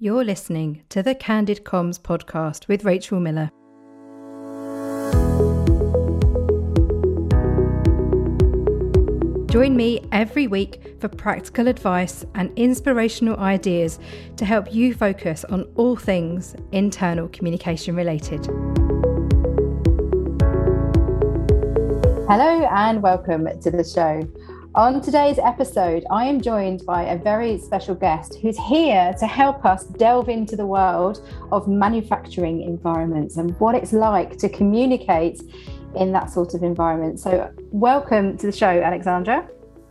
You're listening to the Candid Comms podcast with Rachel Miller. Join me every week for practical advice and inspirational ideas to help you focus on all things internal communication related. Hello, and welcome to the show. On today's episode, I am joined by a very special guest who's here to help us delve into the world of manufacturing environments and what it's like to communicate in that sort of environment. So, welcome to the show, Alexandra.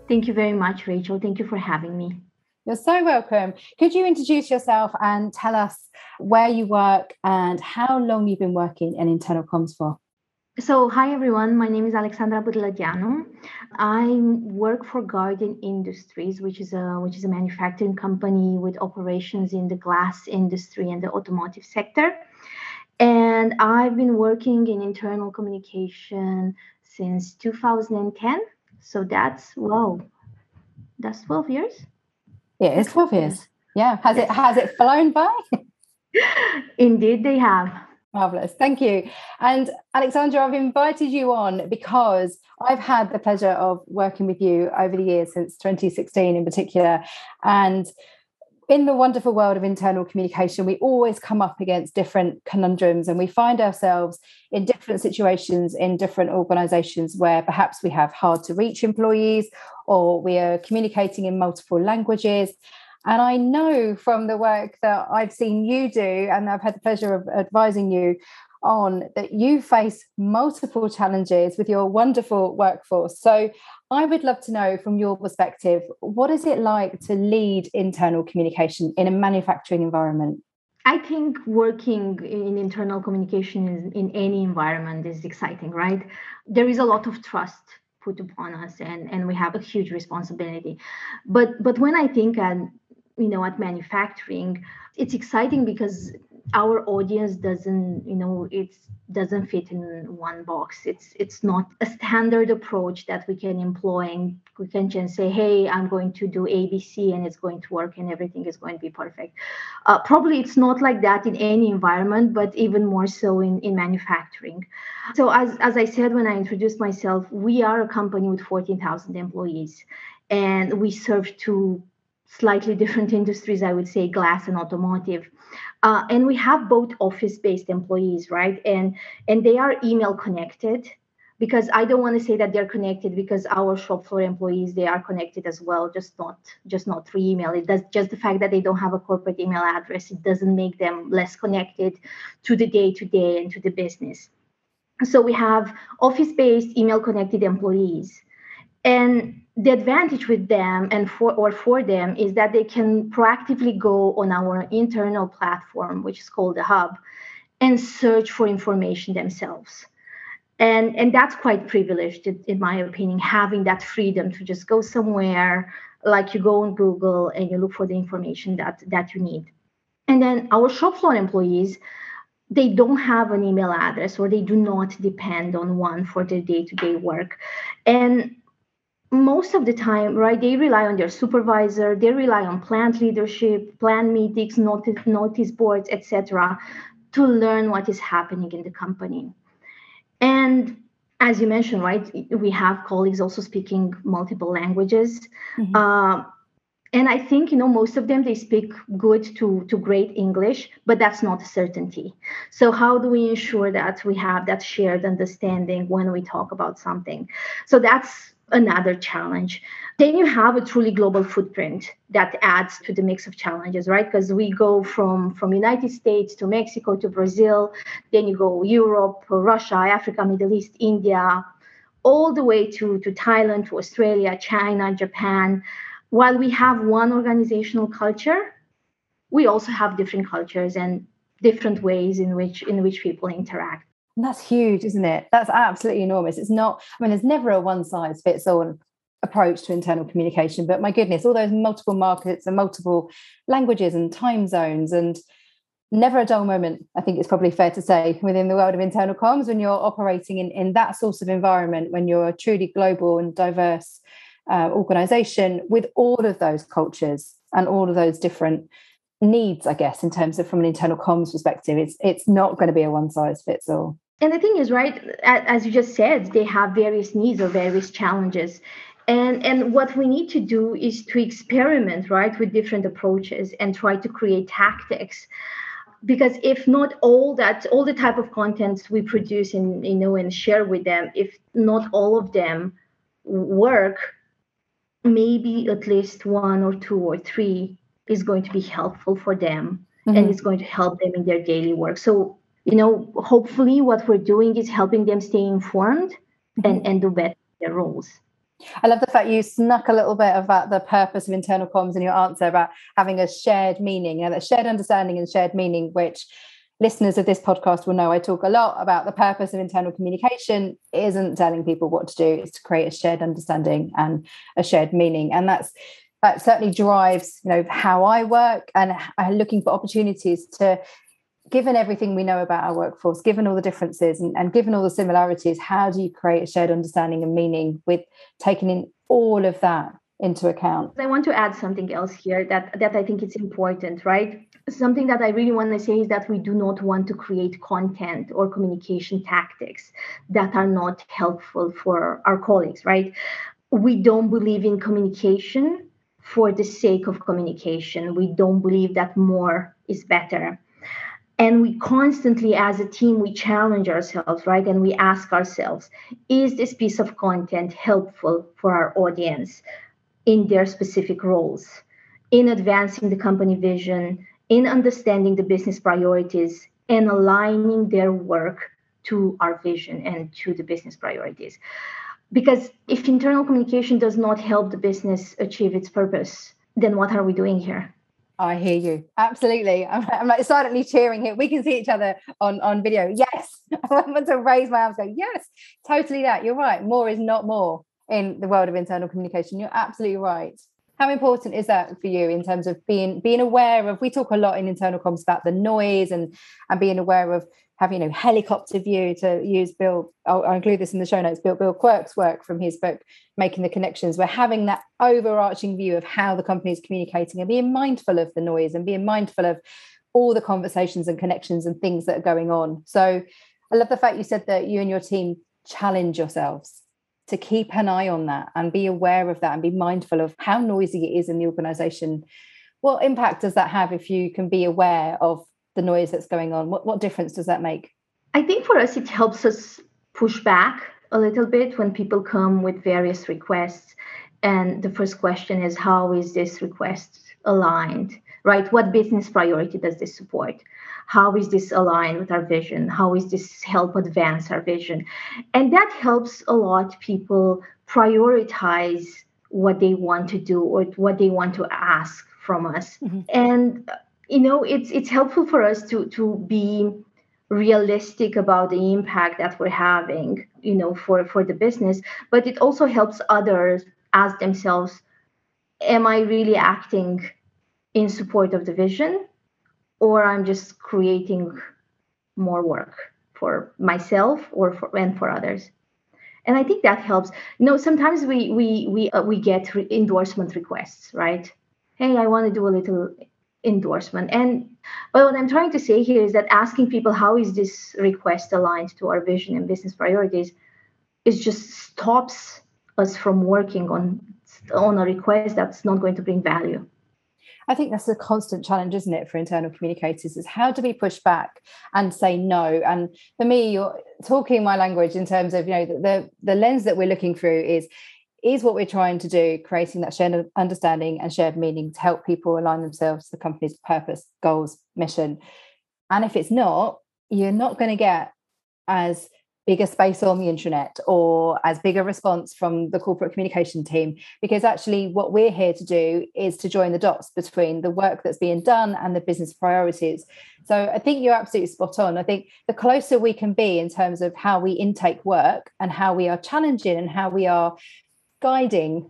Thank you very much, Rachel. Thank you for having me. You're so welcome. Could you introduce yourself and tell us where you work and how long you've been working in internal comms for? So, hi everyone. My name is Alexandra Bârlădeanu. I work for Guardian Industries, which is a which is a manufacturing company with operations in the glass industry and the automotive sector. And I've been working in internal communication since 2010. So that's wow, that's 12 years. Yeah, it's 12 years. Yeah. Has it has it flown by? Indeed, they have. Marvelous. Thank you. And Alexandra, I've invited you on because I've had the pleasure of working with you over the years since 2016 in particular. And in the wonderful world of internal communication, we always come up against different conundrums and we find ourselves in different situations in different organizations where perhaps we have hard to reach employees or we are communicating in multiple languages. And I know from the work that I've seen you do, and I've had the pleasure of advising you on, that you face multiple challenges with your wonderful workforce. So I would love to know from your perspective, what is it like to lead internal communication in a manufacturing environment? I think working in internal communication in, any environment is exciting, right? There is a lot of trust put upon us and, and we have a huge responsibility. But but when I think and you know at manufacturing it's exciting because our audience doesn't you know it doesn't fit in one box. It's it's not a standard approach that we can employ and we can just say hey i'm going to do abc and it's going to work and everything is going to be perfect. Uh, probably it's not like that in any environment but even more so in, in manufacturing. So as, as i said when i introduced myself we are a company with 14000 employees and we serve two slightly different industries, I would say glass and automotive. Uh, and we have both office-based employees, right? And and they are email connected because I don't want to say that they're connected because our shop floor employees they are connected as well, just not just not through email. It does just the fact that they don't have a corporate email address, it doesn't make them less connected to the day to day and to the business. So we have office-based email connected employees. And the advantage with them and for or for them is that they can proactively go on our internal platform which is called the hub and search for information themselves. And and that's quite privileged in my opinion having that freedom to just go somewhere like you go on google and you look for the information that that you need. And then our shop floor employees they don't have an email address or they do not depend on one for their day-to-day work. And most of the time, right, they rely on their supervisor, they rely on plant leadership, plant meetings, notice, notice boards, etc., to learn what is happening in the company. And as you mentioned, right, we have colleagues also speaking multiple languages. Mm-hmm. Uh, and I think you know most of them they speak good to to great English, but that's not a certainty. So how do we ensure that we have that shared understanding when we talk about something? So that's another challenge. Then you have a truly global footprint that adds to the mix of challenges, right? Because we go from from United States to Mexico to Brazil, then you go Europe, Russia, Africa, Middle East, India, all the way to, to Thailand, to Australia, China, Japan. While we have one organizational culture, we also have different cultures and different ways in which in which people interact. And that's huge, isn't it? That's absolutely enormous. It's not, I mean, there's never a one size fits all approach to internal communication, but my goodness, all those multiple markets and multiple languages and time zones and never a dull moment, I think it's probably fair to say, within the world of internal comms when you're operating in, in that sort of environment, when you're a truly global and diverse uh, organization with all of those cultures and all of those different needs, I guess, in terms of from an internal comms perspective. It's it's not going to be a one size fits all. And the thing is, right, as you just said, they have various needs or various challenges. And, and what we need to do is to experiment, right, with different approaches and try to create tactics because if not all that all the type of contents we produce and you know and share with them if not all of them work maybe at least one or two or three is going to be helpful for them mm-hmm. and it's going to help them in their daily work so you know hopefully what we're doing is helping them stay informed mm-hmm. and and do better their roles I love the fact you snuck a little bit about the purpose of internal comms in your answer about having a shared meaning, you know, that shared understanding and shared meaning, which listeners of this podcast will know I talk a lot about the purpose of internal communication isn't telling people what to do, it's to create a shared understanding and a shared meaning. And that's that certainly drives, you know, how I work and looking for opportunities to given everything we know about our workforce, given all the differences and, and, given all the similarities, how do you create a shared understanding and meaning with taking in all of that into account? I want to add something else here that, that I think it's important, right? Something that I really want to say is that we do not want to create content or communication tactics that are not helpful for our colleagues, right? We don't believe in communication for the sake of communication. We don't believe that more is better and we constantly as a team we challenge ourselves right? And we ask ourselves is this piece of content helpful for our audience in their specific roles? In advancing the company vision in understanding the business priorities and aligning their work to our vision and to the business priorities. Because if internal communication does not help the business achieve its purpose then what are we doing here I hear you. Absolutely. I'm, I'm, like silently cheering here. We can see each other on, on video. Yes. I want to raise my arms, go, yes, totally that. You're right. More is not more in the world of internal communication. You're absolutely right. How important is that for you in terms of being being aware of we talk a lot in internal comms about the noise and and being aware of having you know helicopter view to use Bill. I'll, I'll, include this in the show notes. Bill Bill Quirke's work from his book, Making the Connections. We're having that overarching view of how the company is communicating and being mindful of the noise and being mindful of all the conversations and connections and things that are going on. So I love the fact you said that you and your team challenge yourselves to keep an eye on that and be aware of that and be mindful of how noisy it is in the organization. What impact does that have if you can be aware of the noise that's going on? What, what difference does that make? I think for us, it helps us push back a little bit when people come with various requests. And the first question is how is this request aligned, right? What business priority does this support? How is this aligned with our vision? How is this help advance our vision? And that helps a lot people prioritize what they want to do or what they want to ask from us. Mm-hmm. And you know it's it's helpful for us to to be realistic about the impact that we're having you know for for the business but it also helps others ask themselves am i really acting in support of the vision or i'm just creating more work for myself or for and for others? And i think that helps. You know sometimes we we we uh, we get re- endorsement requests right? Hey i want to do a little endorsement. And but what I'm trying to say here is that asking people how is this request aligned to our vision and business priorities is just stops us from working on on a request that's not going to bring value. I think that's a constant challenge, isn't it, for internal communicators? Is how do we push back and say no? And for me, you're talking my language in terms of you know the the, the lens that we're looking through is is what we're trying to do, creating that shared understanding and shared meaning to help people align themselves to the company's purpose, goals, mission. And if it's not, you're not going to get as big a space on the intranet or as big a response from the corporate communication team because actually what we're here to do is to join the dots between the work that's being done and the business priorities so i think you're absolutely spot on i think the closer we can be in terms of how we intake work and how we are challenging and how we are guiding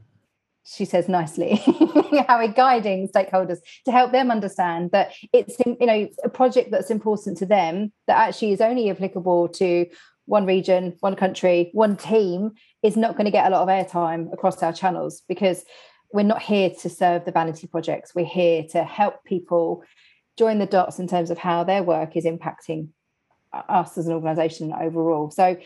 she says nicely how we're guiding stakeholders to help them understand that it's you know a project that's important to them that actually is only applicable to one region one country one team is not going to get a lot of airtime across our channels because we're not here to serve the vanity projects. We're here to help people join the dots in terms of how their work is impacting us as an organization overall. So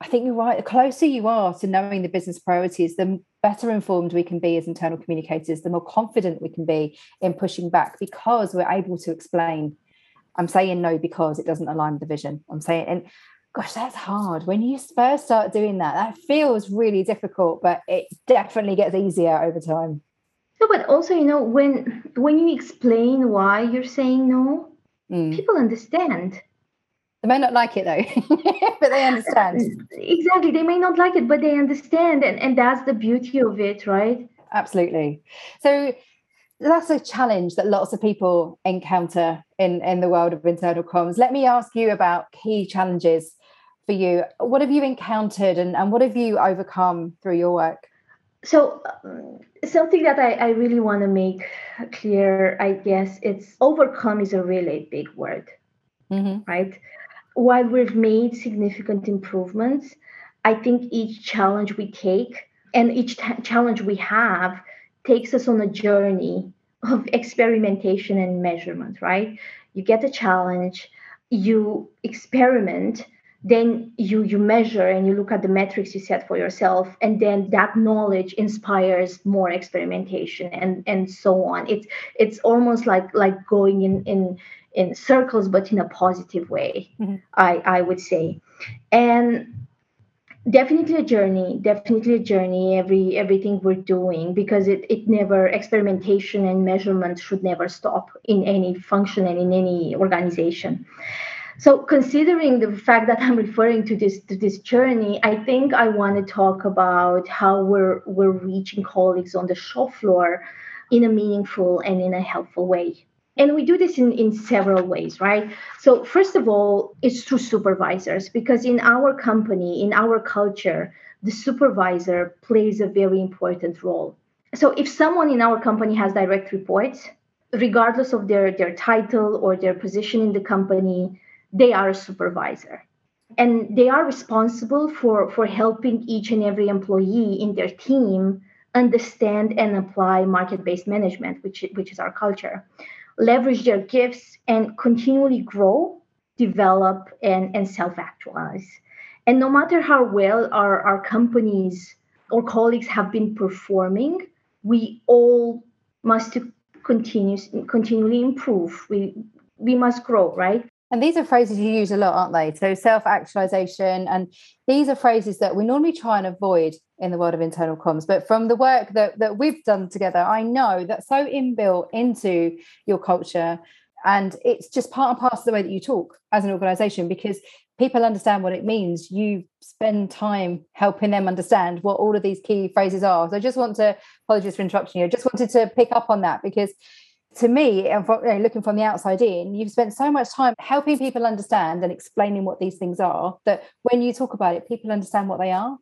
I think you're right. The closer you are to knowing the business priorities, the better informed we can be as internal communicators, the more confident we can be in pushing back because we're able to explain. I'm saying no because it doesn't align with the vision. I'm saying, and gosh, that's hard. When you first start doing that, that feels really difficult, but it definitely gets easier over time. No, but also, you know, when when you explain why you're saying no, mm. people understand. They may not like it though, but they understand. Exactly. They may not like it, but they understand. And, and that's the beauty of it, right? Absolutely. So that's a challenge that lots of people encounter in, in the world of internal comms. Let me ask you about key challenges for you. What have you encountered and, and what have you overcome through your work? So, um, something that I, I really want to make clear, I guess, it's overcome is a really big word, mm-hmm. right? While we've made significant improvements, I think each challenge we take and each t- challenge we have takes us on a journey of experimentation and measurement, right? You get a challenge, you experiment, then you you measure and you look at the metrics you set for yourself and then that knowledge inspires more experimentation and and so on it's it's almost like like going in in in circles, but in a positive way, mm-hmm. I, I would say. And definitely a journey definitely a journey every everything we're doing because it, it never experimentation and measurement should never stop in any function and in any organization so considering the fact that i'm referring to this to this journey i think i want to talk about how we're we're reaching colleagues on the shop floor in a meaningful and in a helpful way and we do this in, in several ways, right? So, first of all, it's through supervisors, because in our company, in our culture, the supervisor plays a very important role. So, if someone in our company has direct reports, regardless of their, their title or their position in the company, they are a supervisor. And they are responsible for, for helping each and every employee in their team understand and apply market based management, which, which is our culture leverage their gifts and continually grow, develop, and, and self actualize. And no matter how well our, our companies or colleagues have been performing, we all must continue, continually improve. We, we must grow, right? And these are phrases you use a lot, aren't they? So self actualization. And these are phrases that we normally try and avoid in the world of internal comms. But from the work that, that we've done together, I know that's so inbuilt into your culture. And it's just part and parcel of the way that you talk as an organization because people understand what it means. You spend time helping them understand what all of these key phrases are. So I just want to apologize for interrupting you. I just wanted to pick up on that because to me, looking from the outside in, you've spent so much time helping people understand and explaining what these things are that when you talk about it, people understand what they are.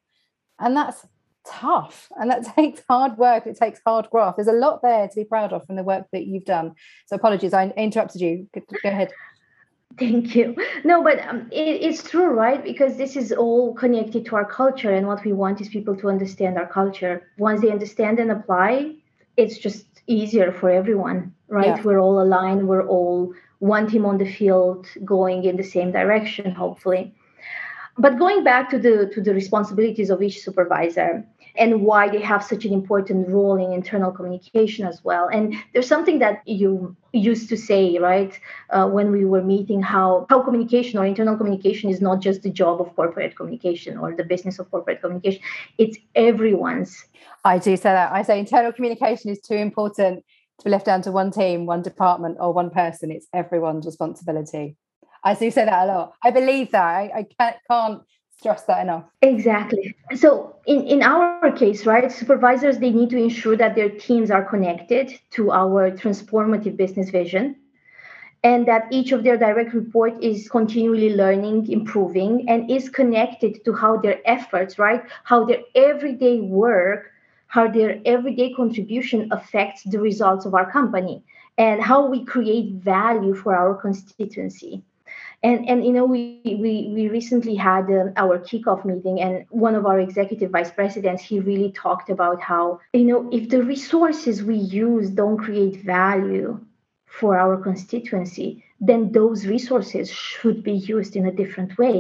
And that's tough and that takes hard work. It takes hard graft. There's a lot there to be proud of from the work that you've done. So apologies, I interrupted you. Go ahead. Thank you. No, but um, it, it's true, right? Because this is all connected to our culture, and what we want is people to understand our culture. Once they understand and apply, it's just easier for everyone right? Yeah. We're all aligned. We're all one team on the field going in the same direction, hopefully. But going back to the to the responsibilities of each supervisor and why they have such an important role in internal communication as well. And there's something that you used to say, right, uh, when we were meeting, how how communication or internal communication is not just the job of corporate communication or the business of corporate communication; it's everyone's. I do say that. I say internal communication is too important to be left down to one team, one department, or one person. It's everyone's responsibility. I do say that a lot. I believe that. I, I can't, can't stress that enough. Exactly. So in, in our case, right, supervisors they need to ensure that their teams are connected to our transformative business vision and that each of their direct report is continually learning, improving, and is connected to how their efforts, right, how their everyday work how their everyday contribution affects the results of our company and how we create value for our constituency. and and you know we we we recently had uh, our kickoff meeting and one of our executive vice presidents he really talked about how you know if the resources we use don't create value for our constituency then those resources should be used in a different way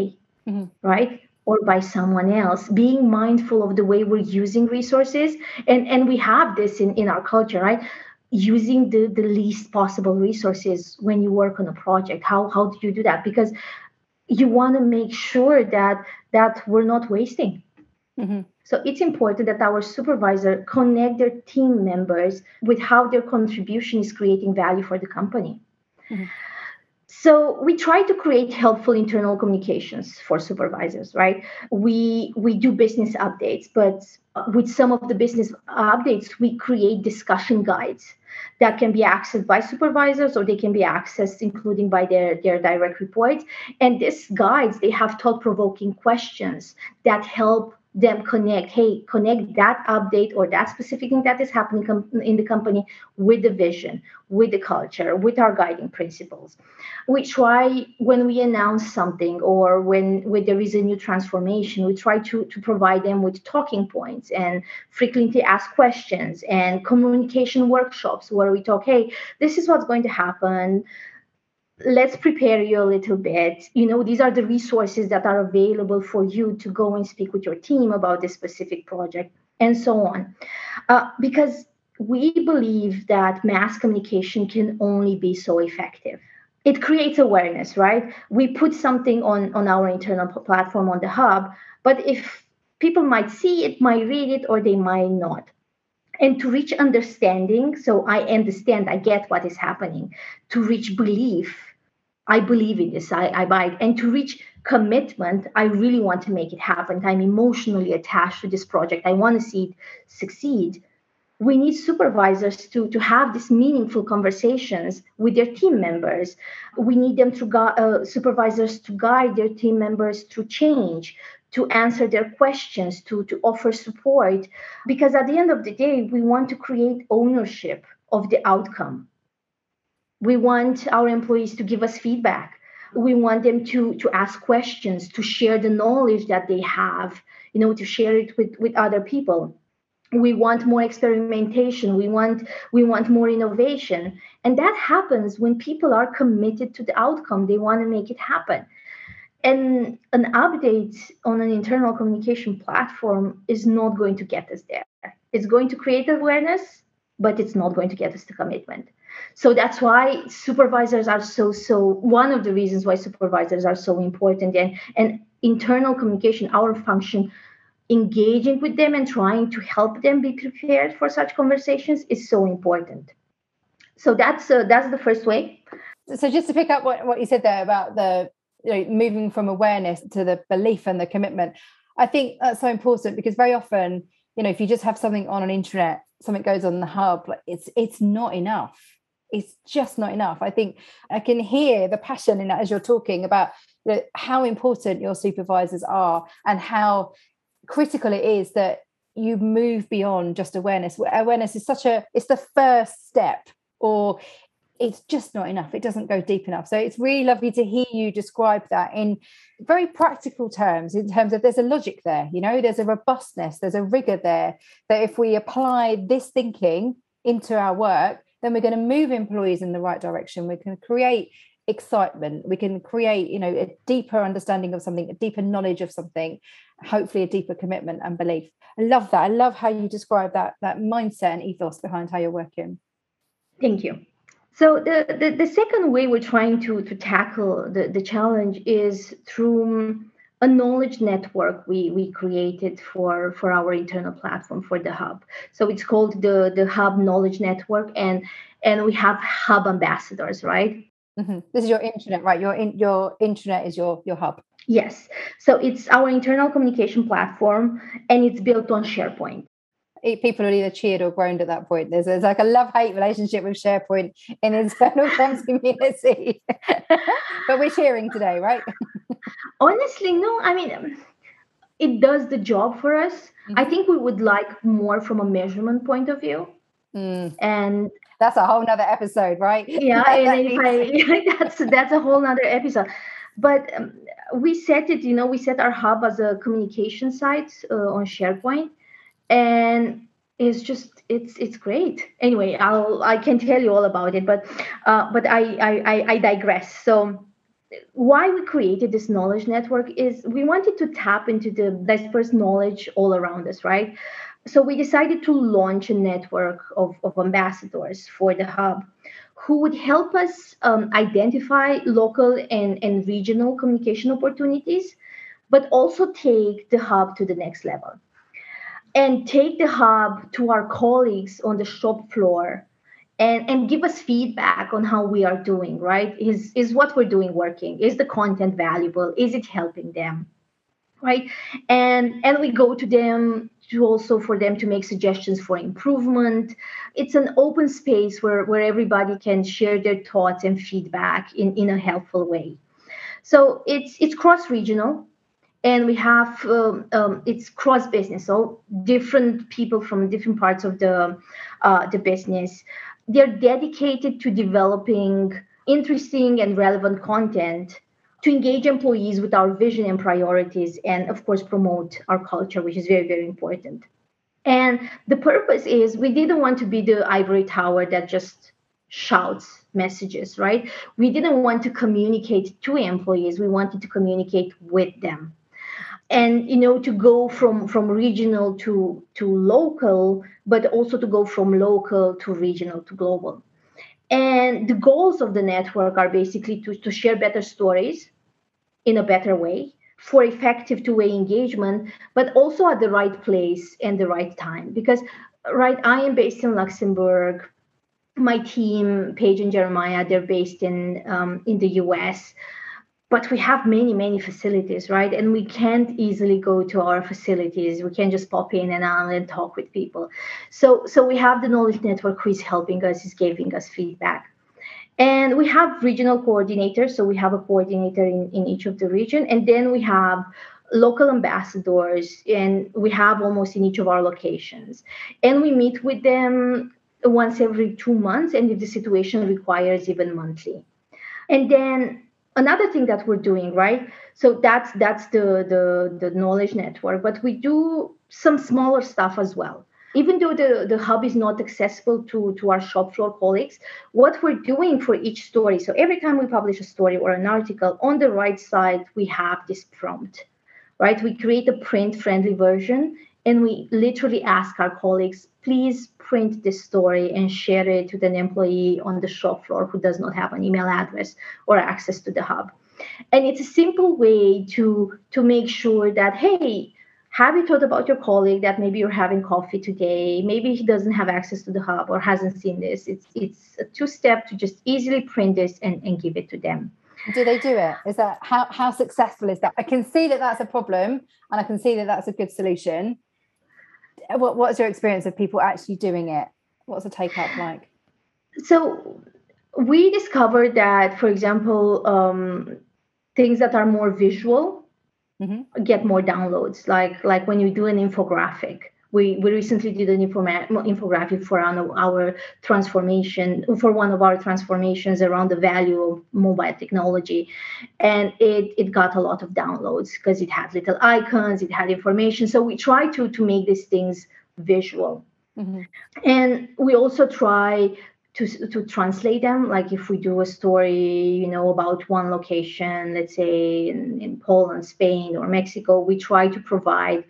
mm-hmm. right or by someone else being mindful of the way we're using resources. And and we have this in in our culture right? Using the, the least possible resources when you work on a project. How how do you do that? Because you want to make sure that that we're not wasting. Mm-hmm. so it's important that our supervisor connect their team members with how their contribution is creating value for the company. Mm-hmm. So we try to create helpful internal communications for supervisors right we we do business updates but with some of the business updates we create discussion guides that can be accessed by supervisors or they can be accessed including by their, their direct reports. And these guides, they have thought-provoking questions that help them connect. Hey connect that update or that specific thing that is happening com- in the company with the vision with the culture with our guiding principles. We try when we announce something or when, when there is a new transformation we try to, to provide them with talking points and frequently asked questions and communication workshops where we talk hey this is what's going to happen let's prepare you a little bit. You know these are the resources that are available for you to go and speak with your team about this specific project and so on. Uh, because we believe that mass communication can only be so effective. It creates awareness right? We put something on on our internal platform on the hub but if people might see it might read it or they might not. And to reach understanding so i understand i get what is happening to reach belief I believe in this. I, I buy it. And to reach commitment, I really want to make it happen. I'm emotionally attached to this project. I want to see it succeed. We need supervisors to, to have these meaningful conversations with their team members. We need them to gu- uh, supervisors to guide their team members through change, to answer their questions, to, to offer support. Because at the end of the day, we want to create ownership of the outcome we want our employees to give us feedback. We want them to, to ask questions, to share the knowledge that they have, you know, to share it with, with other people. We want more experimentation. We want we want more innovation. And that happens when people are committed to the outcome. They want to make it happen. And an update on an internal communication platform is not going to get us there. It's going to create awareness, but it's not going to get us to commitment so that's why supervisors are so so one of the reasons why supervisors are so important and and internal communication our function engaging with them and trying to help them be prepared for such conversations is so important. So that's uh, that's the first way. So just to pick up what, what you said there about the you know moving from awareness to the belief and the commitment i think that's so important because very often you know if you just have something on an intranet something goes on the hub it's it's not enough it's just not enough. I think I can hear the passion in that as you're talking about you know, how important your supervisors are and how critical it is that you move beyond just awareness. Awareness is such a it's the first step, or it's just not enough. It doesn't go deep enough. So it's really lovely to hear you describe that in very practical terms, in terms of there's a logic there, you know, there's a robustness, there's a rigor there that if we apply this thinking into our work, then we're going to move employees in the right direction. We can create excitement. We can create, you know, a deeper understanding of something, a deeper knowledge of something, hopefully a deeper commitment and belief. I love that. I love how you describe that that mindset and ethos behind how you're working. Thank you. So the, the, the second way we're trying to, to tackle the, the challenge is through a knowledge network we, we created for, for our internal platform for the hub. So it's called the, the Hub Knowledge Network, and and we have hub ambassadors, right? Mm-hmm. This is your intranet, right? Your in, your intranet is your your hub. Yes. So it's our internal communication platform, and it's built on SharePoint people are either cheered or groaned at that point. There's, there's like a love hate relationship with SharePoint in internal comms community. but we're cheering today, right? Honestly, no. I mean, it does the job for us. Mm-hmm. I think we would like more from a measurement point of view. Mm. And that's a whole nother episode, right? Yeah, and I, that's that's a whole nother episode. but um, we set it you know we set our hub as a communication site uh, on sharepoint and it's just it's it's great. Anyway i'll i can tell you all about it but uh, but I, I i digress. So why we created this knowledge network is we wanted to tap into the dispersed knowledge all around us right? So we decided to launch a network of, of ambassadors for the hub who would help us um, identify local and, and regional communication opportunities but also take the hub to the next level and take the hub to our colleagues on the shop floor and, and give us feedback on how we are doing right? Is is what we're doing working? Is the content valuable? Is it helping them? Right? And and we go to them to also for them to make suggestions for improvement. It's an open space where where everybody can share their thoughts and feedback in in a helpful way. So it's it's cross regional and we have um, um, it's cross business. So different people from different parts of the uh, the business. They're dedicated to developing interesting and relevant content to engage employees with our vision and priorities and of course promote our culture which is very very important. And the purpose is we didn't want to be the ivory tower that just shouts messages right? We didn't want to communicate to employees. We wanted to communicate with them and you know to go from from regional to to local but also to go from local to regional to global. And the goals of the network are basically to, to share better stories in a better way for effective two-way engagement but also at the right place and the right time. Because right i am based in luxembourg. My team paige and jeremiah they're based in um, in the us but we have many many facilities right? And we can't easily go to our facilities. We can't just pop in and out and talk with people. So so we have the knowledge network who is helping us is giving us feedback. And we have regional coordinators. So we have a coordinator in, in each of the region. And then we have local ambassadors and we have almost in each of our locations. And we meet with them once every two months and if the situation requires even monthly. And then another thing that we're doing right so that's that's the the the knowledge network but we do some smaller stuff as well even though the, the hub is not accessible to, to our shop floor colleagues, what we're doing for each story, so every time we publish a story or an article, on the right side, we have this prompt, right? We create a print friendly version and we literally ask our colleagues, please print this story and share it with an employee on the shop floor who does not have an email address or access to the hub. And it's a simple way to, to make sure that, hey, have you thought about your colleague that maybe you're having coffee today? Maybe he doesn't have access to the hub or hasn't seen this. It's it's a two-step to just easily print this and, and give it to them. Do they do it? Is that how how successful is that? I can see that that's a problem, and I can see that that's a good solution what, what's your experience of people actually doing it? What's the take up like? So we discovered that, for example, um, things that are more visual mm-hmm. get more downloads. Like like when you do an infographic, we, we recently did an infographic for our, our transformation for one of our transformations around the value of mobile technology. And it, it got a lot of downloads because it had little icons it had information. So we try to to make these things visual. Mm-hmm. and we also try to, to translate them. Like if we do a story you know about one location let's say in, in poland spain or mexico we try to provide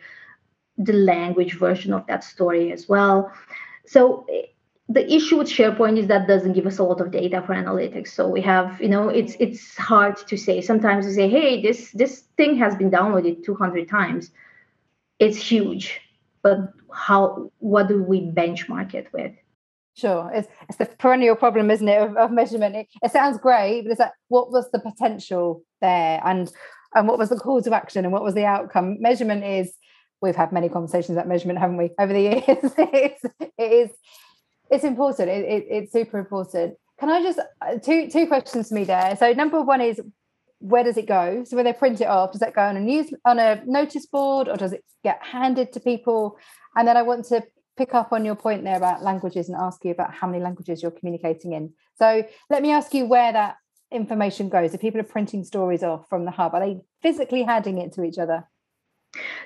the language version of that story as well. So the issue with SharePoint is that doesn't give us a lot of data for analytics. So we have, you know, it's it's hard to say. Sometimes we say, hey, this this thing has been downloaded 200 times. It's huge, but how? What do we benchmark it with? Sure, it's it's the perennial problem, isn't it, of, of measurement? It, it sounds great, but it's like, what was the potential there, and and what was the call to action, and what was the outcome? Measurement is we've had many conversations about measurement, haven't we, over the years? it's, it is it's important. It, it, it's super important. Can I just uh, two two questions for me there? So number one is where does it go? So when they print it off, does that go on a news on a notice board or does it get handed to people? And then I want to pick up on your point there about languages and ask you about how many languages you're communicating in. So let me ask you where that information goes? If people are printing stories off from the hub, are they physically handing it to each other?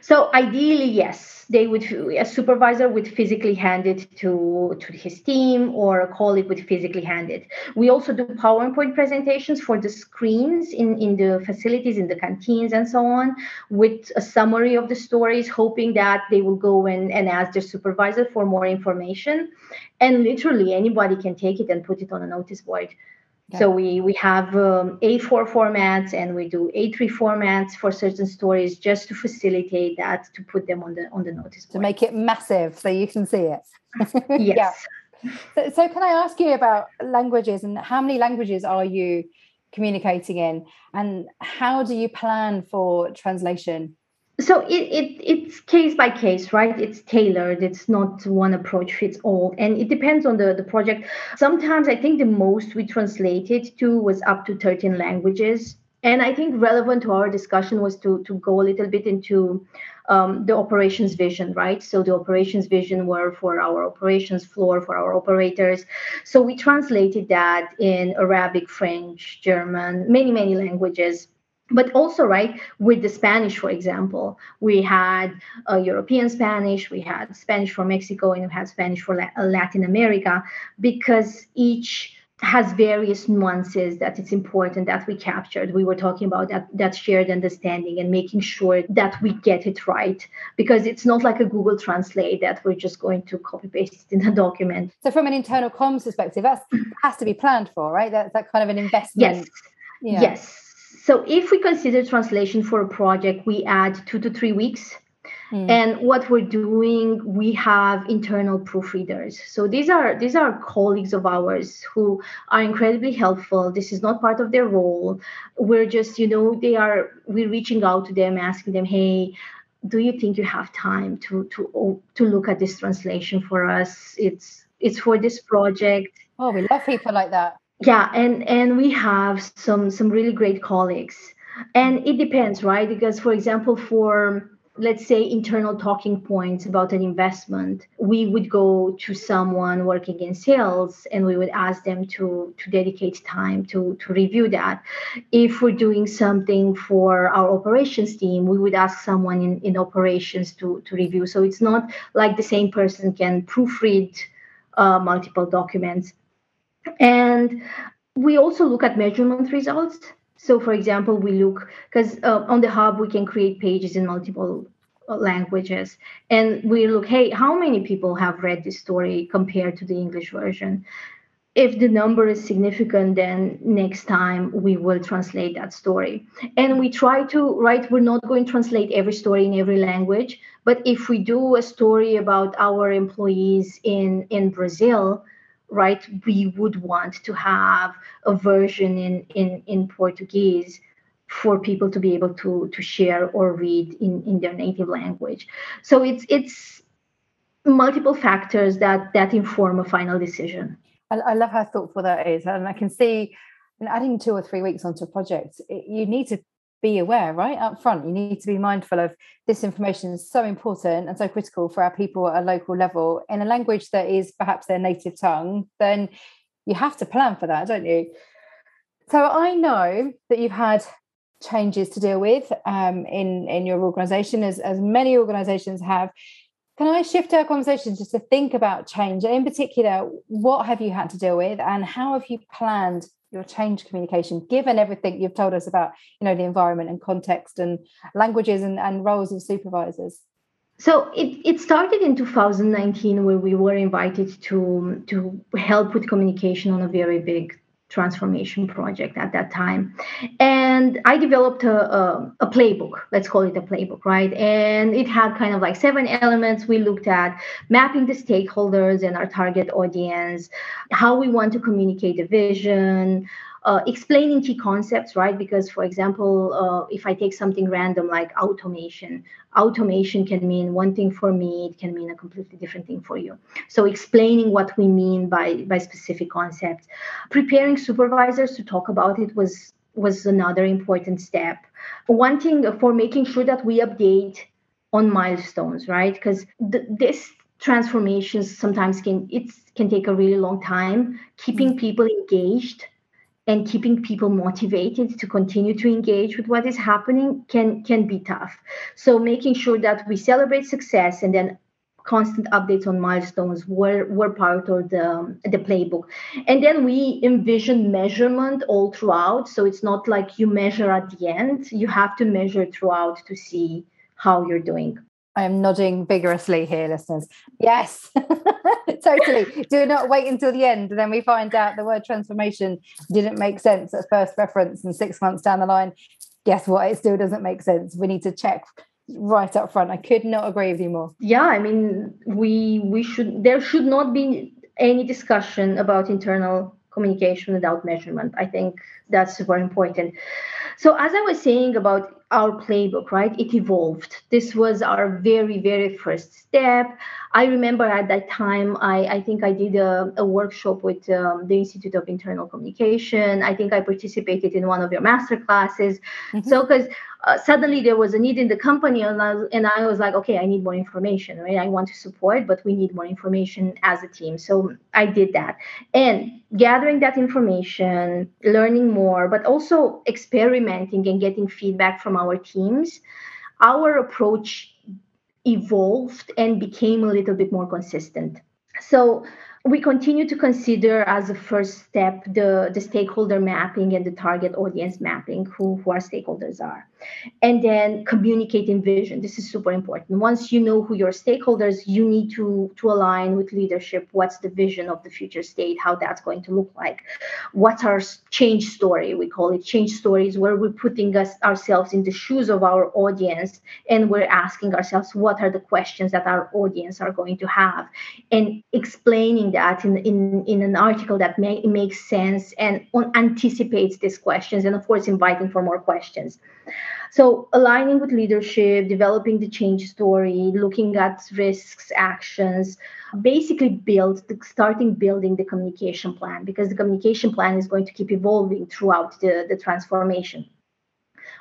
So ideally, yes, they would. A supervisor would physically hand it to to his team, or a colleague would physically hand it. We also do PowerPoint presentations for the screens in in the facilities, in the canteens, and so on, with a summary of the stories, hoping that they will go and and ask their supervisor for more information. And literally, anybody can take it and put it on a notice board. So we we have um, A4 formats and we do A3 formats for certain stories just to facilitate that to put them on the on the notice board. to make it massive so you can see it. yes. yeah. So, so can I ask you about languages and how many languages are you communicating in and how do you plan for translation? So it, it it's case by case right? It's tailored. It's not one approach fits all. And it depends on the the project. Sometimes i think the most we translated to was up to 13 languages. And i think relevant to our discussion was to to go a little bit into um, the operations vision right? So the operations vision were for our operations floor for our operators. So we translated that in arabic french german many many languages but also right with the spanish for example we had a european spanish we had spanish for mexico and we had spanish for latin america because each has various nuances that it's important that we captured. We were talking about that that shared understanding and making sure that we get it right because it's not like a google translate that we're just going to copy paste it in a document. So from an internal comms perspective that mm. has to be planned for right? That's that kind of an investment. Yes. Yeah. yes so if we consider translation for a project, we add two to three weeks. Mm. And what we're doing, we have internal proofreaders. So these are these are colleagues of ours who are incredibly helpful. This is not part of their role. We're just, you know, they are we're reaching out to them, asking them, hey, do you think you have time to to to look at this translation for us? It's it's for this project. Oh, we love people like that yeah and and we have some some really great colleagues. And it depends right? Because for example for let's say internal talking points about an investment we would go to someone working in sales and we would ask them to to dedicate time to to review that. If we're doing something for our operations team we would ask someone in, in operations to to review. So it's not like the same person can proofread uh, multiple documents and we also look at measurement results. So, for example, we look because uh, on the hub we can create pages in multiple uh, languages, and we look, hey, how many people have read this story compared to the English version? If the number is significant, then next time we will translate that story. And we try to, right, we're not going to translate every story in every language, but if we do a story about our employees in, in Brazil, right? We would want to have a version in in in portuguese for people to be able to to share or read in in their native language. So it's it's multiple factors that that inform a final decision. I, I love how thoughtful that is and i can see in adding two or three weeks onto a project you need to be aware right up front you need to be mindful of this information is so important and so critical for our people at a local level. In a language that is perhaps their native tongue then you have to plan for that don't you? So i know that you've had changes to deal with um, in in your organization as as many organizations have. Can I shift our conversation just to think about change? And in particular, what have you had to deal with and how have you planned your change communication given everything you've told us about you know the environment and context and languages and, and roles of supervisors? So it, it started in 2019 where we were invited to to help with communication on a very big transformation project at that time. And i developed a, a, a, playbook. Let's call it a playbook right? And it had kind of like seven elements. We looked at mapping the stakeholders and our target audience how we want to communicate the vision uh, explaining key concepts, right? Because, for example, uh, if I take something random like automation, automation can mean one thing for me, it can mean a completely different thing for you. So, explaining what we mean by by specific concepts, preparing supervisors to talk about it was was another important step. One thing for making sure that we update on milestones, right? Because th- this transformations sometimes can it can take a really long time keeping mm. people engaged and keeping people motivated to continue to engage with what is happening can can be tough so making sure that we celebrate success and then constant updates on milestones were, were part of the, the playbook. And then we envision measurement all throughout. So it's not like you measure at the end, you have to measure throughout to see how you're doing. I am nodding vigorously here, listeners. Yes, totally. Do not wait until the end. And then we find out the word transformation didn't make sense at first reference, and six months down the line, guess what? It still doesn't make sense. We need to check right up front. I could not agree with you more. Yeah, I mean, we we should there should not be any discussion about internal communication without measurement. I think that's super important. So as I was saying about our playbook, right? It evolved. This was our very, very first step. I remember at that time, I, I think I did a, a workshop with um, the Institute of Internal Communication. I think I participated in one of your master classes. Mm-hmm. So, because uh, suddenly there was a need in the company, and I, was, and I was like, okay, I need more information, right? I want to support, but we need more information as a team. So I did that. And gathering that information, learning more, but also experimenting and getting feedback from our teams, our approach evolved and became a little bit more consistent. So we continue to consider as a first step the, the stakeholder mapping and the target audience mapping, who, who our stakeholders are. And then communicating vision. This is super important. Once you know who your stakeholders, you need to, to align with leadership. What's the vision of the future state, how that's going to look like? What's our change story? We call it change stories, where we're putting us ourselves in the shoes of our audience and we're asking ourselves what are the questions that our audience are going to have and explaining that in, in, in an article that may, makes sense and anticipates these questions, and of course, inviting for more questions. So, aligning with leadership, developing the change story, looking at risks, actions, basically build the, starting building the communication plan because the communication plan is going to keep evolving throughout the, the transformation.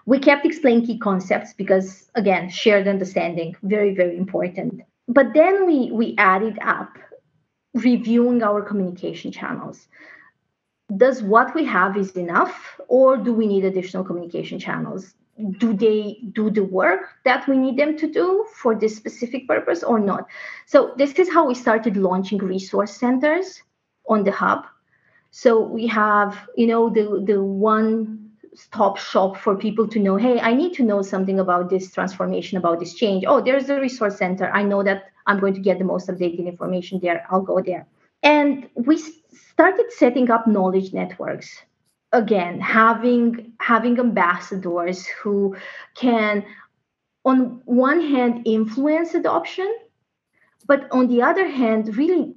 We kept explaining key concepts because, again, shared understanding, very, very important. But then we we added up reviewing our communication channels does what we have is enough or do we need additional communication channels do they do the work that we need them to do for this specific purpose or not so this is how we started launching resource centers on the hub so we have you know the the one stop shop for people to know hey i need to know something about this transformation about this change oh there's a resource center i know that I'm going to get the most updated information there. I'll go there. And we started setting up knowledge networks. Again, having having ambassadors who can on one hand influence adoption, but on the other hand, really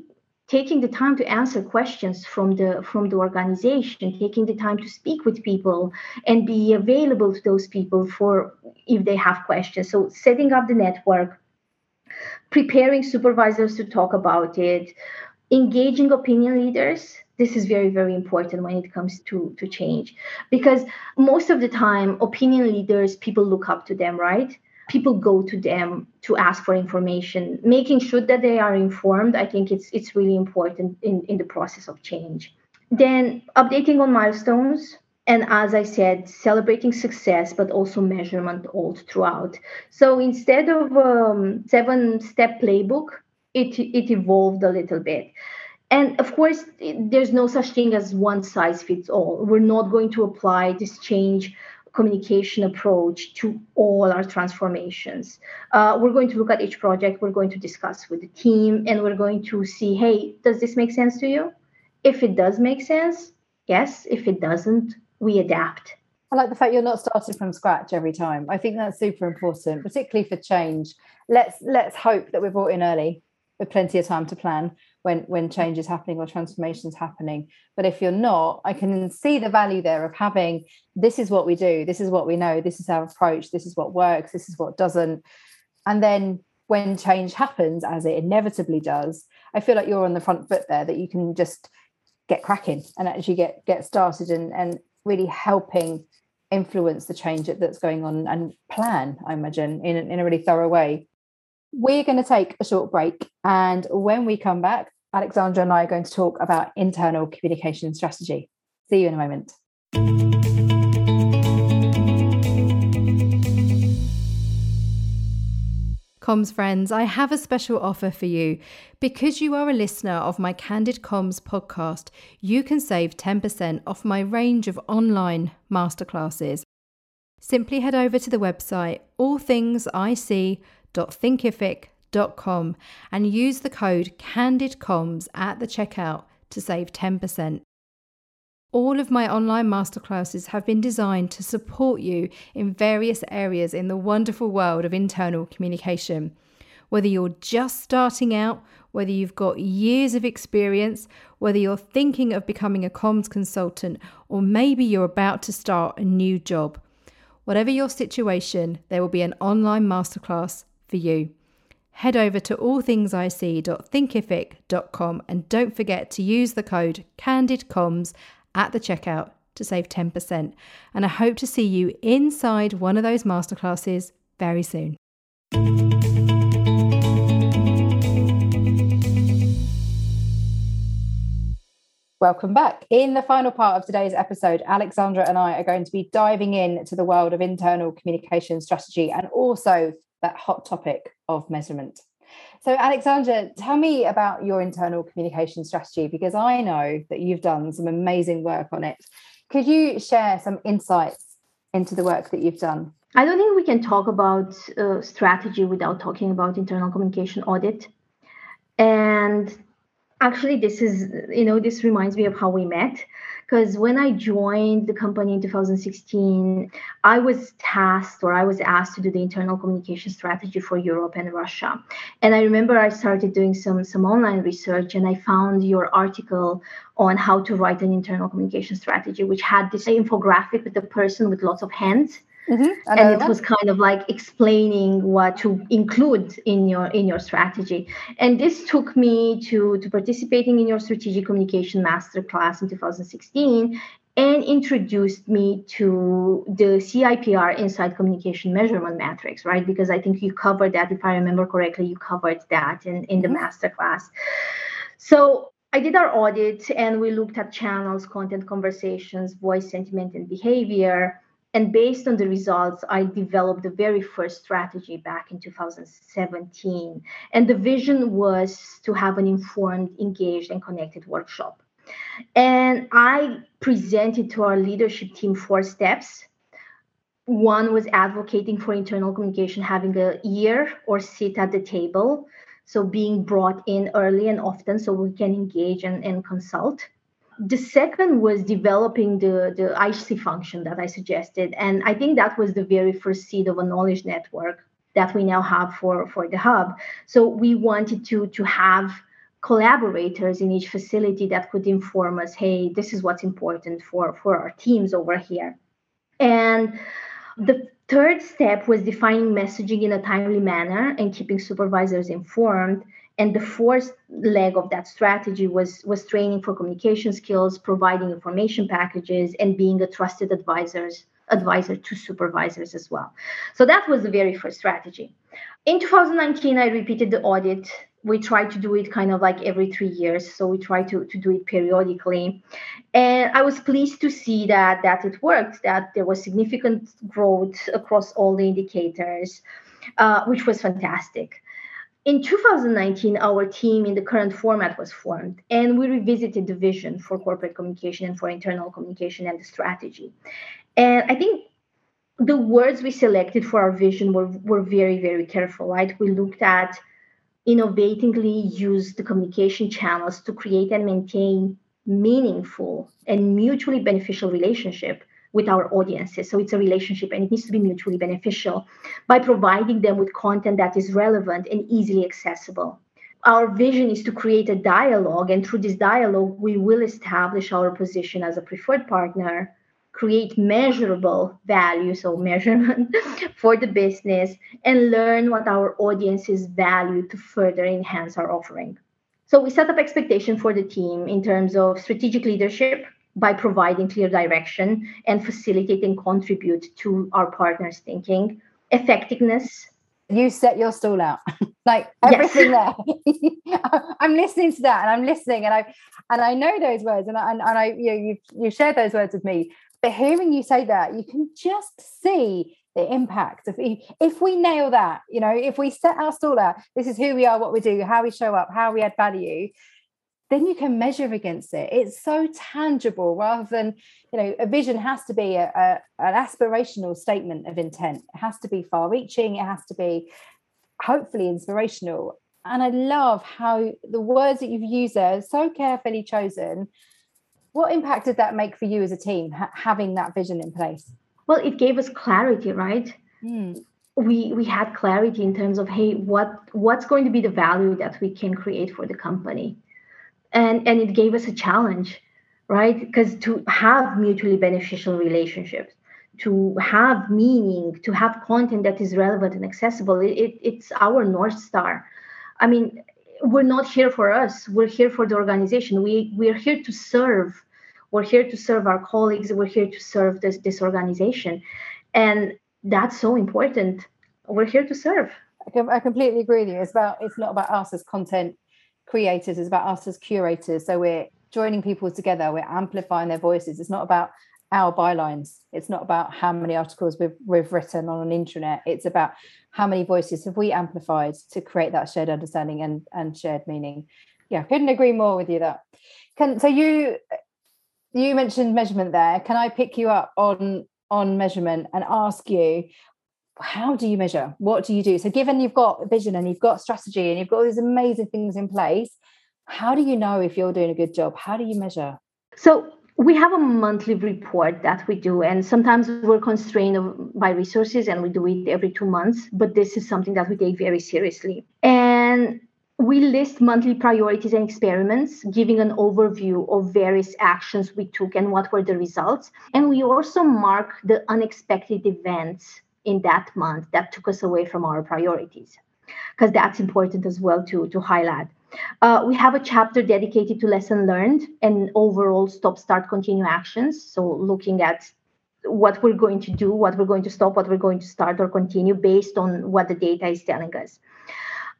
taking the time to answer questions from the from the organization taking the time to speak with people and be available to those people for if they have questions so setting up the network preparing supervisors to talk about it, engaging opinion leaders. This is very, very important when it comes to, to change because most of the time, opinion leaders, people look up to them, right? People go to them to ask for information, making sure that they are informed. I think it's it's really important in, in the process of change. Then updating on milestones, and as I said, celebrating success, but also measurement all throughout. So instead of um, seven step playbook, it, it evolved a little bit. And of course, there's no such thing as one size fits all. We're not going to apply this change communication approach to all our transformations. Uh, we're going to look at each project, we're going to discuss with the team, and we're going to see hey, does this make sense to you? If it does make sense, yes. If it doesn't, we adapt. I like the fact you're not starting from scratch every time. I think that's super important, particularly for change. Let's let's hope that we're brought in early with plenty of time to plan when when change is happening or transformation is happening. But if you're not, I can see the value there of having this is what we do, this is what we know, this is our approach, this is what works, this is what doesn't. And then when change happens, as it inevitably does, I feel like you're on the front foot there that you can just get cracking and actually get get started and and really helping influence the change that's going on and plan, I imagine, in, in a really thorough way. We're going to take a short break. And when we come back, Alexandra and I are going to talk about internal communication strategy. See you in a moment. Comms friends, I have a special offer for you. Because you are a listener of my Candid Comms podcast, you can save 10% off my range of online masterclasses. Simply head over to the website allthingsic.thinkific.com and use the code CANDIDCOMS at the checkout to save 10%. All of my online masterclasses have been designed to support you in various areas in the wonderful world of internal communication. Whether you're just starting out, whether you've got years of experience, whether you're thinking of becoming a comms consultant, or maybe you're about to start a new job. Whatever your situation, there will be an online masterclass for you. Head over to allthingsic.thinkific.com and don't forget to use the code CANDIDCOMS at the checkout to save 10%. And I hope to see you inside one of those masterclasses very soon. Welcome back. In the final part of today's episode, Alexandra and I are going to be diving into the world of internal communication strategy and also that hot topic of measurement. So, Alexandra, tell me about your internal communication strategy because I know that you've done some amazing work on it. Could you share some insights into the work that you've done? I don't think we can talk about uh, strategy without talking about internal communication audit. And actually, this is, you know, this reminds me of how we met because when I joined the company in 2016, I was tasked or I was asked to do the internal communication strategy for Europe and Russia. And I remember I started doing some some online research and I found your article on how to write an internal communication strategy, which had this infographic with the person with lots of hands Mm-hmm. and it was kind of like explaining what to include in your in your strategy and this took me to to participating in your strategic communication master class in 2016 and introduced me to the CIPR Inside Communication Measurement Matrix, right? Because I think you covered that, if I remember correctly, you covered that in, in the mm-hmm. master class. So I did our audit and we looked at channels, content, conversations, voice, sentiment, and behavior. And based on the results, I developed the very first strategy back in 2017. And the vision was to have an informed, engaged, and connected workshop. And I presented to our leadership team four steps. One was advocating for internal communication, having a ear or sit at the table. So being brought in early and often so we can engage and, and consult the second was developing the, the IC function that I suggested. And I think that was the very first seed of a knowledge network that we now have for, for the hub. So we wanted to, to have collaborators in each facility that could inform us, hey, this is what's important for, for our teams over here. And the third step was defining messaging in a timely manner and keeping supervisors informed and the fourth leg of that strategy was was training for communication skills providing information packages and being a trusted advisors advisor to supervisors as well. So that was the very first strategy. In 2019 i repeated the audit. We try to do it kind of like every three years. So we try to, to do it periodically. And i was pleased to see that that it worked that there was significant growth across all the indicators uh, which was fantastic in 2019, our team in the current format was formed, and we revisited the vision for corporate communication and for internal communication and the strategy. And I think the words we selected for our vision were, were very, very careful, right? We looked at innovatively use the communication channels to create and maintain meaningful and mutually beneficial relationship with our audiences. So it's a relationship and it needs to be mutually beneficial by providing them with content that is relevant and easily accessible. Our vision is to create a dialogue, and through this dialogue, we will establish our position as a preferred partner, create measurable value, so measurement for the business, and learn what our audiences value to further enhance our offering. So we set up expectation for the team in terms of strategic leadership, by providing clear direction and facilitate and contribute to our partners' thinking, effectiveness, you set your stall out. Like everything yes. there. I'm listening to that and i'm listening and i and i know those words and i and, and i you know you you shared those words with me. But hearing you say that you can just see the impact of if we nail that you know if we set our stall out this is who we are what we do how we show up how we add value then you can measure against it. It's so tangible rather than you know a vision has to be a, a, an aspirational statement of intent. It has to be far reaching it has to be hopefully inspirational. And i love how the words that you've used are so carefully chosen what impact did that make for you as a team ha- having that vision in place? Well it gave us clarity right? Mm. we we had clarity in terms of hey what what's going to be the value that we can create for the company and and it gave us a challenge right? Because to have mutually beneficial relationships to have meaning to have content that is relevant and accessible it, it, it's our north star. I mean we're not here for us. We're here for the organization. We we're here to serve. We're here to serve our colleagues. We're here to serve this this organization. And that's so important. We're here to serve. I completely agree with you. It's about it's not about us as content creators, it's about us as curators. So we're joining people together, we're amplifying their voices. It's not about our bylines. It's not about how many articles we've, we've written on an intranet. It's about how many voices have we amplified to create that shared understanding and, and shared meaning. Yeah, couldn't agree more with you that. Can so you you mentioned measurement there. Can I pick you up on on measurement and ask you how do you measure? What do you do? So, given you've got vision and you've got strategy and you've got all these amazing things in place, how do you know if you're doing a good job? How do you measure? So, we have a monthly report that we do, and sometimes we're constrained by resources and we do it every two months. But this is something that we take very seriously. And we list monthly priorities and experiments, giving an overview of various actions we took and what were the results. And we also mark the unexpected events in that month that took us away from our priorities because that's important as well to, to highlight. Uh, we have a chapter dedicated to lesson learned and overall stop start continue actions. So looking at what we're going to do what we're going to stop what we're going to start or continue based on what the data is telling us.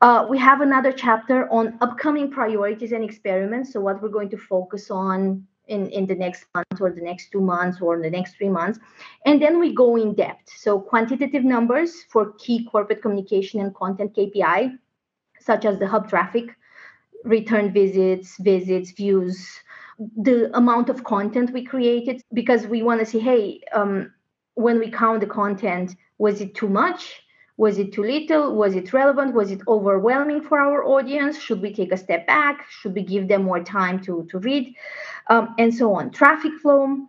Uh, we have another chapter on upcoming priorities and experiments. So what we're going to focus on in, in the next month or the next two months or the next three months. And then we go in depth. So quantitative numbers for key corporate communication and content KPI, such as the hub traffic, return visits, visits, views, the amount of content we created, because we want to see, hey, um, when we count the content, was it too much? Was it too little? Was it relevant? Was it overwhelming for our audience? Should we take a step back? Should we give them more time to, to read? Um, and so on. Traffic flow.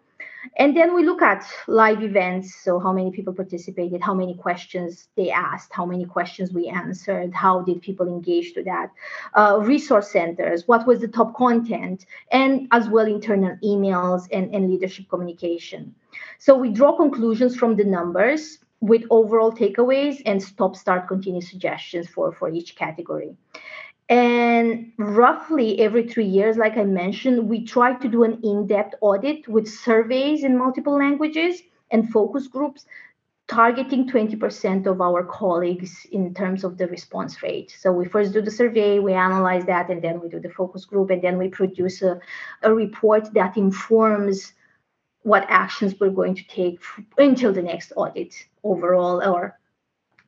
And then we look at live events. So, how many people participated, how many questions they asked, how many questions we answered, how did people engage to that? Uh, resource centers, what was the top content, and as well internal emails and, and leadership communication. So, we draw conclusions from the numbers with overall takeaways and stop start continue suggestions for for each category and roughly every three years like i mentioned we try to do an in-depth audit with surveys in multiple languages and focus groups targeting 20% of our colleagues in terms of the response rate. So we first do the survey, we analyze that, and then we do the focus group, and then we produce a, a report that informs what actions we're going to take until the next audit overall or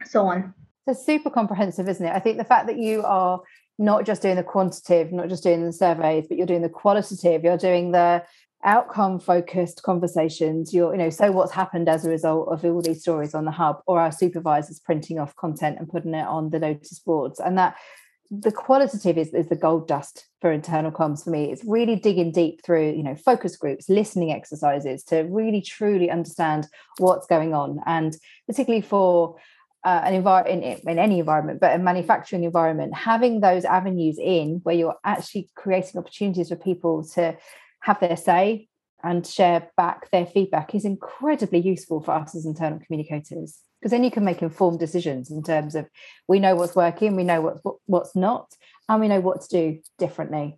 so on. So super comprehensive, isn't it? I think the fact that you are not just doing the quantitative, not just doing the surveys, but you're doing the qualitative, you're doing the outcome focused conversations you're you know so what's happened as a result of all these stories on the hub or our supervisors printing off content and putting it on the notice boards and that the qualitative is, is the gold dust for internal comms for me. It's really digging deep through you know focus groups listening exercises to really truly understand what's going on. And particularly for uh, an environment in, in any environment but a manufacturing environment having those avenues in where you're actually creating opportunities for people to have their say and share back their feedback is incredibly useful for us as internal communicators because then you can make informed decisions in terms of we know what's working we know what's what's not and we know what to do differently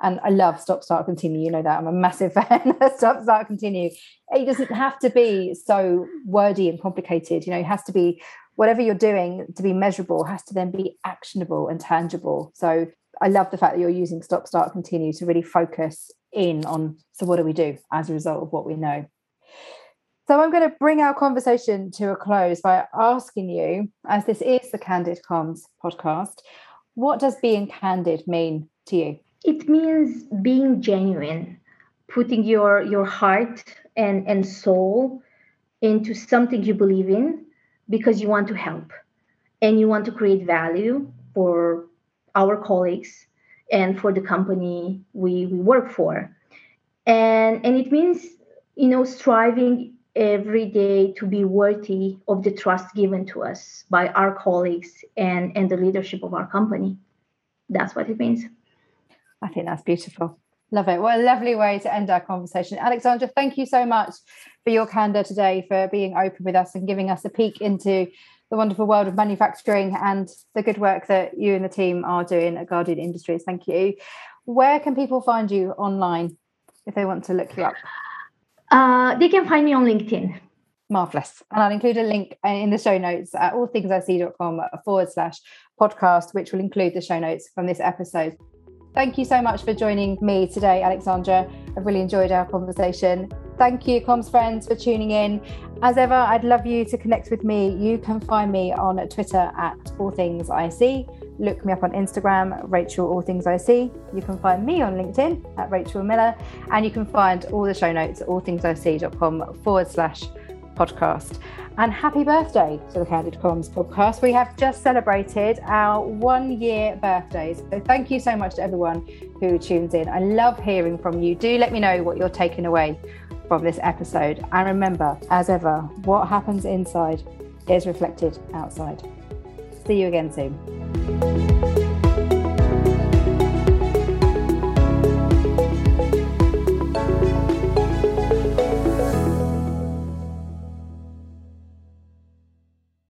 and I love stop start continue you know that I'm a massive fan of stop start continue it doesn't have to be so wordy and complicated you know it has to be whatever you're doing to be measurable has to then be actionable and tangible. So I love the fact that you're using stop, start, continue to really focus in on so what do we do as a result of what we know. So I'm going to bring our conversation to a close by asking you, as this is the Candid Comms podcast, what does being candid mean to you? It means being genuine, putting your your heart and, and soul into something you believe in because you want to help and you want to create value for our colleagues and for the company we, we work for. And, and it means, you know, striving every day to be worthy of the trust given to us by our colleagues and, and the leadership of our company. That's what it means. I think that's beautiful. Love it. What a lovely way to end our conversation. Alexandra, thank you so much for your candor today, for being open with us and giving us a peek into the wonderful world of manufacturing and the good work that you and the team are doing at Guardian Industries. Thank you. Where can people find you online if they want to look you up? Uh, they can find me on LinkedIn. Marvelous. And I'll include a link in the show notes at allthingsic.com forward slash podcast, which will include the show notes from this episode. Thank you so much for joining me today, Alexandra. I've really enjoyed our conversation. Thank you, comms friends, for tuning in. As ever, I'd love you to connect with me. You can find me on Twitter at All Things IC. Look me up on Instagram, Rachel All Things IC. You can find me on LinkedIn at Rachel Miller, and you can find all the show notes at allthingsic.com forward slash podcast. And happy birthday to the Candid Comms podcast. We have just celebrated our one year birthdays. So thank you so much to everyone who tunes in. I love hearing from you. Do let me know what you're taking away from this episode. And remember, as ever, what happens inside is reflected outside. See you again soon.